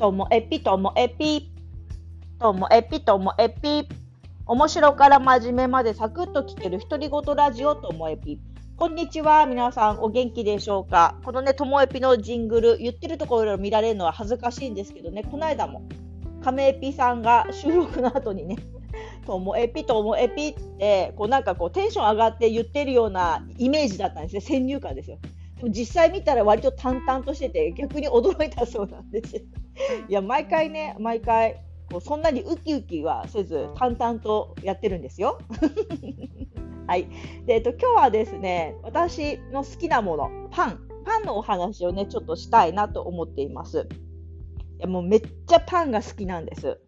ともえぴともえぴともえぴともえぴ面白から真面目までサクッと聞ける独り言ラジオともえぴこんにちは。皆さんお元気でしょうか？このねともえぴのジングル言ってるところを見られるのは恥ずかしいんですけどね。この間も亀エピさんが収録の後にね ともエピともエピってこうなんかこうテンション上がって言ってるようなイメージだったんですね。先入観ですよ。でも実際見たら割と淡々としてて逆に驚いたそうなんですよ。いや毎回ね毎回こうそんなにウキウキはせず淡々とやってるんですよ。はい。で、えっと、今日はですね私の好きなものパン。パンのお話をねちょっとしたいなと思っています。いやもうめっちゃパンが好きなんです。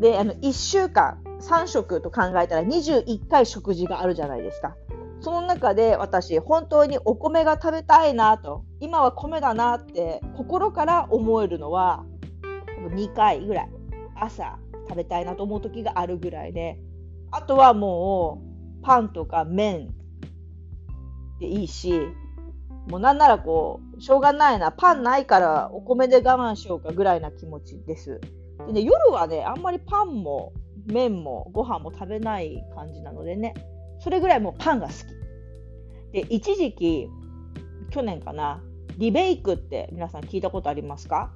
であの1週間3食と考えたら21回食事があるじゃないですかその中で私本当にお米が食べたいなと今は米だなって心から思えるのは2回ぐらい朝食べたいなと思う時があるぐらいであとはもうパンとか麺でいいしもうなんならこうしょうがないなパンないからお米で我慢しようかぐらいな気持ちです。でね、夜はねあんまりパンも麺もご飯も食べない感じなのでねそれぐらいもうパンが好き。で、一時期、去年かな、リベイクって皆さん聞いたことありますか？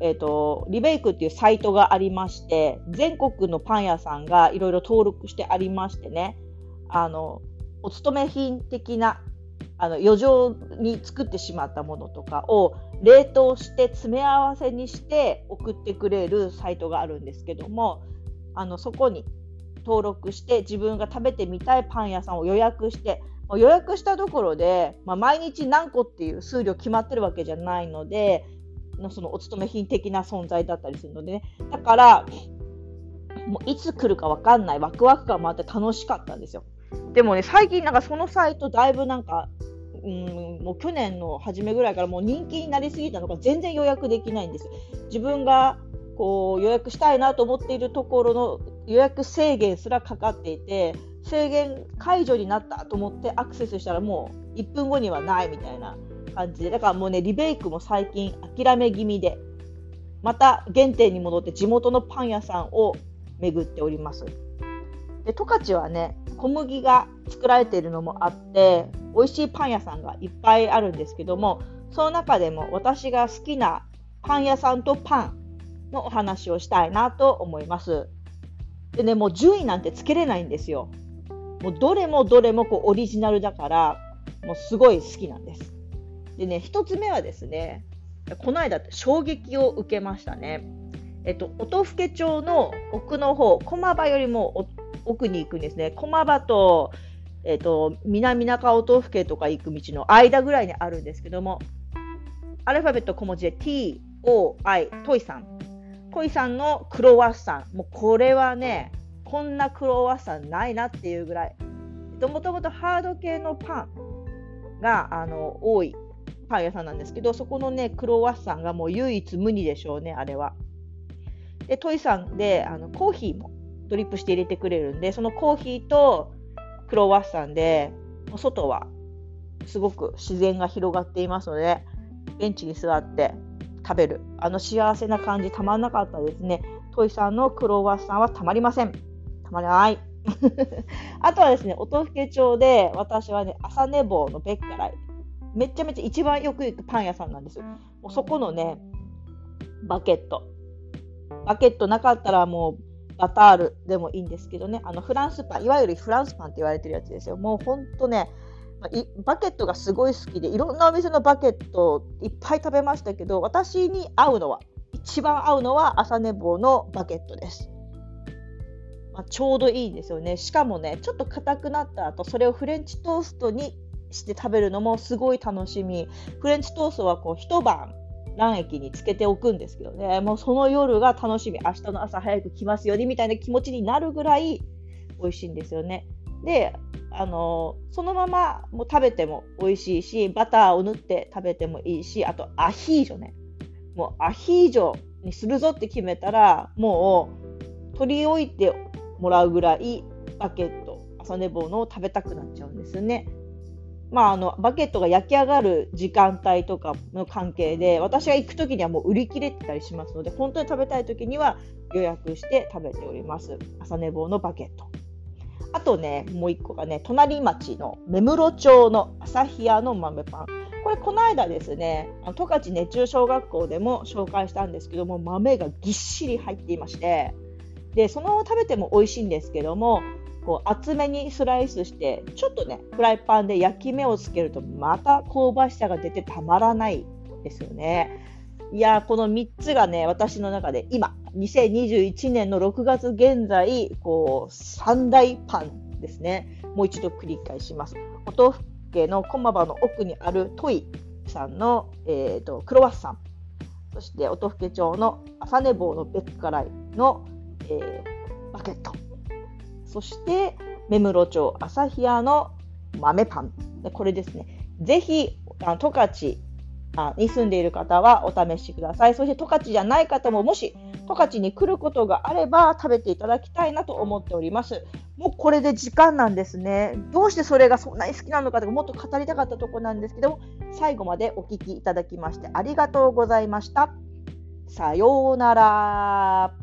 えっ、ー、と、リベイクっていうサイトがありまして、全国のパン屋さんがいろいろ登録してありましてね、あの、お勤め品的な、あの、余剰に作ってしまったものとかを冷凍して詰め合わせにして送ってくれるサイトがあるんですけども、あの、そこに登録して自分が食べてみたいパン屋さんを予約して予約したところで、まあ、毎日何個っていう数量決まってるわけじゃないのでのそのお勤め品的な存在だったりするのでね。だからもういつ来るか分かんないワクワク感もあって楽しかったんですよ。でもね最近なんかそのサイトだいぶなんかうんもう去年の初めぐらいからもう人気になりすぎたのか全然予約できないんです自分がこう予約したいなと思っているところの予約制限すらかかっていて制限解除になったと思ってアクセスしたらもう1分後にはないみたいな感じでだからもうねリベイクも最近諦め気味でまた原点に戻って地元のパン屋さんを巡っておりますで十勝はね小麦が作られているのもあって美味しいパン屋さんがいっぱいあるんですけどもその中でも私が好きなパン屋さんとパンのお話をしたいなと思います。でね、もう順位なんてつけれないんですよ。もうどれもどれもこうオリジナルだから、もうすごい好きなんです。でね、1つ目はですね、この間衝撃を受けましたね。えっと、音更町の奥の方、駒場よりも奥に行くんですね。駒場と、えっと、南中音更とか行く道の間ぐらいにあるんですけども、アルファベット小文字で T、O、I、トイさん。トイさんのクロワッサン。もうこれはね、こんなクロワッサンないなっていうぐらい。もともとハード系のパンがあの多いパン屋さんなんですけど、そこのね、クロワッサンがもう唯一無二でしょうね、あれは。で、トイさんであのコーヒーもドリップして入れてくれるんで、そのコーヒーとクロワッサンで、外はすごく自然が広がっていますので、ベンチに座って食べる。あの幸せな感じたまんなかったですね。トイさんのクロワッサンはたまりません。たまらない。あとはですね、音更町で私はね、朝寝坊のベッカライ。めちゃめちゃ一番よく行くパン屋さんなんです。もうそこのね、バケット。バケットなかったらもうバタールでもいいんですけどね、あのフランスパン、いわゆるフランスパンって言われてるやつですよ。もうほんとね、バケットがすごい好きでいろんなお店のバケットいっぱい食べましたけど私に合うのは一番合うのは朝寝坊のバケットです、まあ、ちょうどいいんですよね。しかもねちょっと硬くなった後それをフレンチトーストにして食べるのもすごい楽しみ。フレンチトーストはこう一晩卵液につけておくんですけどね。もうその夜が楽しみ。明日の朝早く来ますようにみたいな気持ちになるぐらい美味しいんですよね。であのそのままもう食べても美味しいしバターを塗って食べてもいいしあとアヒージョね。もうアヒージョにするぞって決めたらもう取り置いてもらうぐらいバケット朝寝坊のを食べたくなっちゃうんですね。まあ、あのバケットが焼き上がる時間帯とかの関係で私が行く時にはもう売り切れてたりしますので本当に食べたい時には予約して食べております。朝寝坊のバケット。あとねもう1個がね隣町の目室町の朝日屋の豆パンこれこの間ですね十勝熱中小学校でも紹介したんですけども豆がぎっしり入っていましてでそのまま食べても美味しいんですけどもこう厚めにスライスしてちょっとねフライパンで焼き目をつけるとまた香ばしさが出てたまらないですよね。いやこの3つがね私の中で今2021年の6月現在こう3大パンですねもう一度繰り返します。お豆腐家の駒場の奥にあるトイさんの、えーと、クロワッサンそして音更町の朝寝坊のベッカライの、えー、バケットそして目室町朝日屋の豆パン。これですね。ぜひ、十勝あに住んでいる方はお試しください。そして十勝じゃない方ももし十勝に来ることがあれば食べていただきたいなと思っております。もうこれで時間なんですね。どうしてそれがそんなに好きなのかとかもっと語りたかったところなんですけども、最後までお聞きいただきましてありがとうございました。さようなら。